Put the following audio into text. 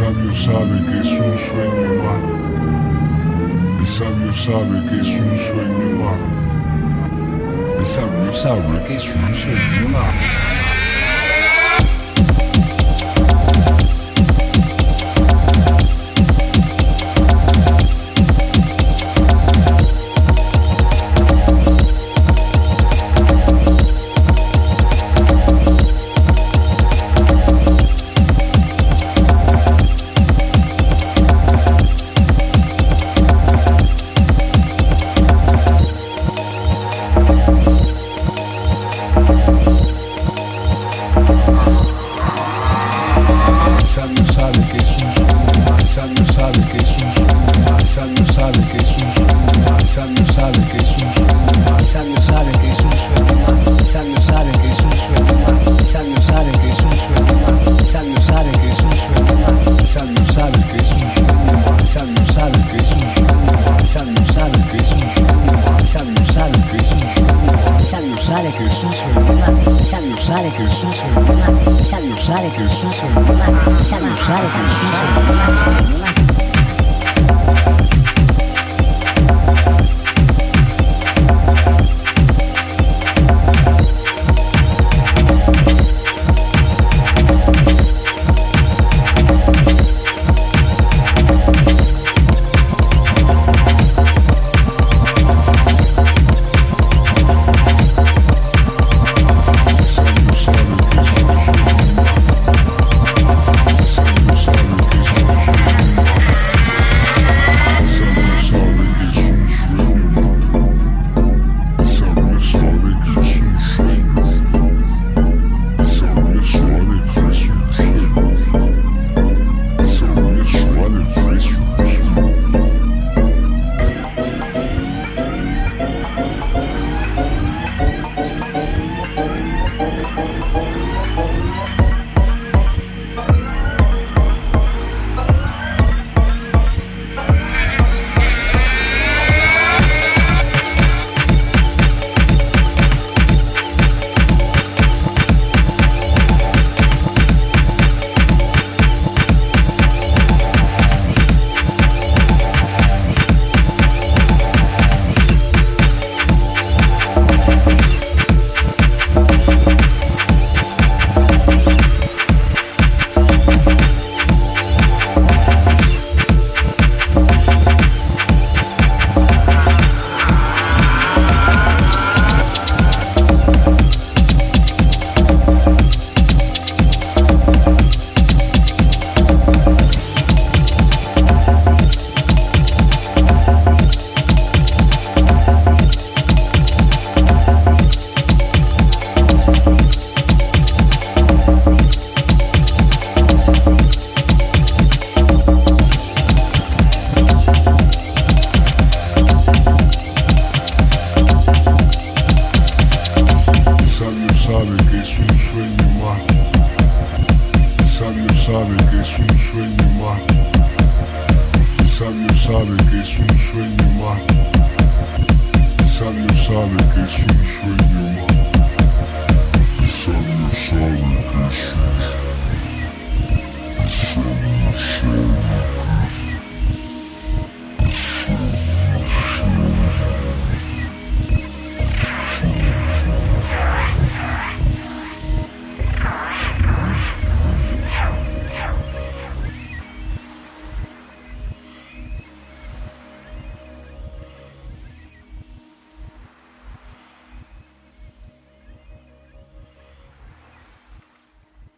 sabio sabe que es un sueño más. El sabio sabe que es un sueño más. El sabio sabe que es un sueño más. Marisa no sabe que es un no sabe que es un Marisa no sabe que es un no sabe que es sale que le son sur le mur, ça nous sale que le son sur le mur, ça nous sale que son sur le ça nous sale que son sur le. It's sabe que es un sueño más. El sabio sabe que es un sueño más. El sabio sabe que es un sueño más. El sabio sabe que es un sueño más.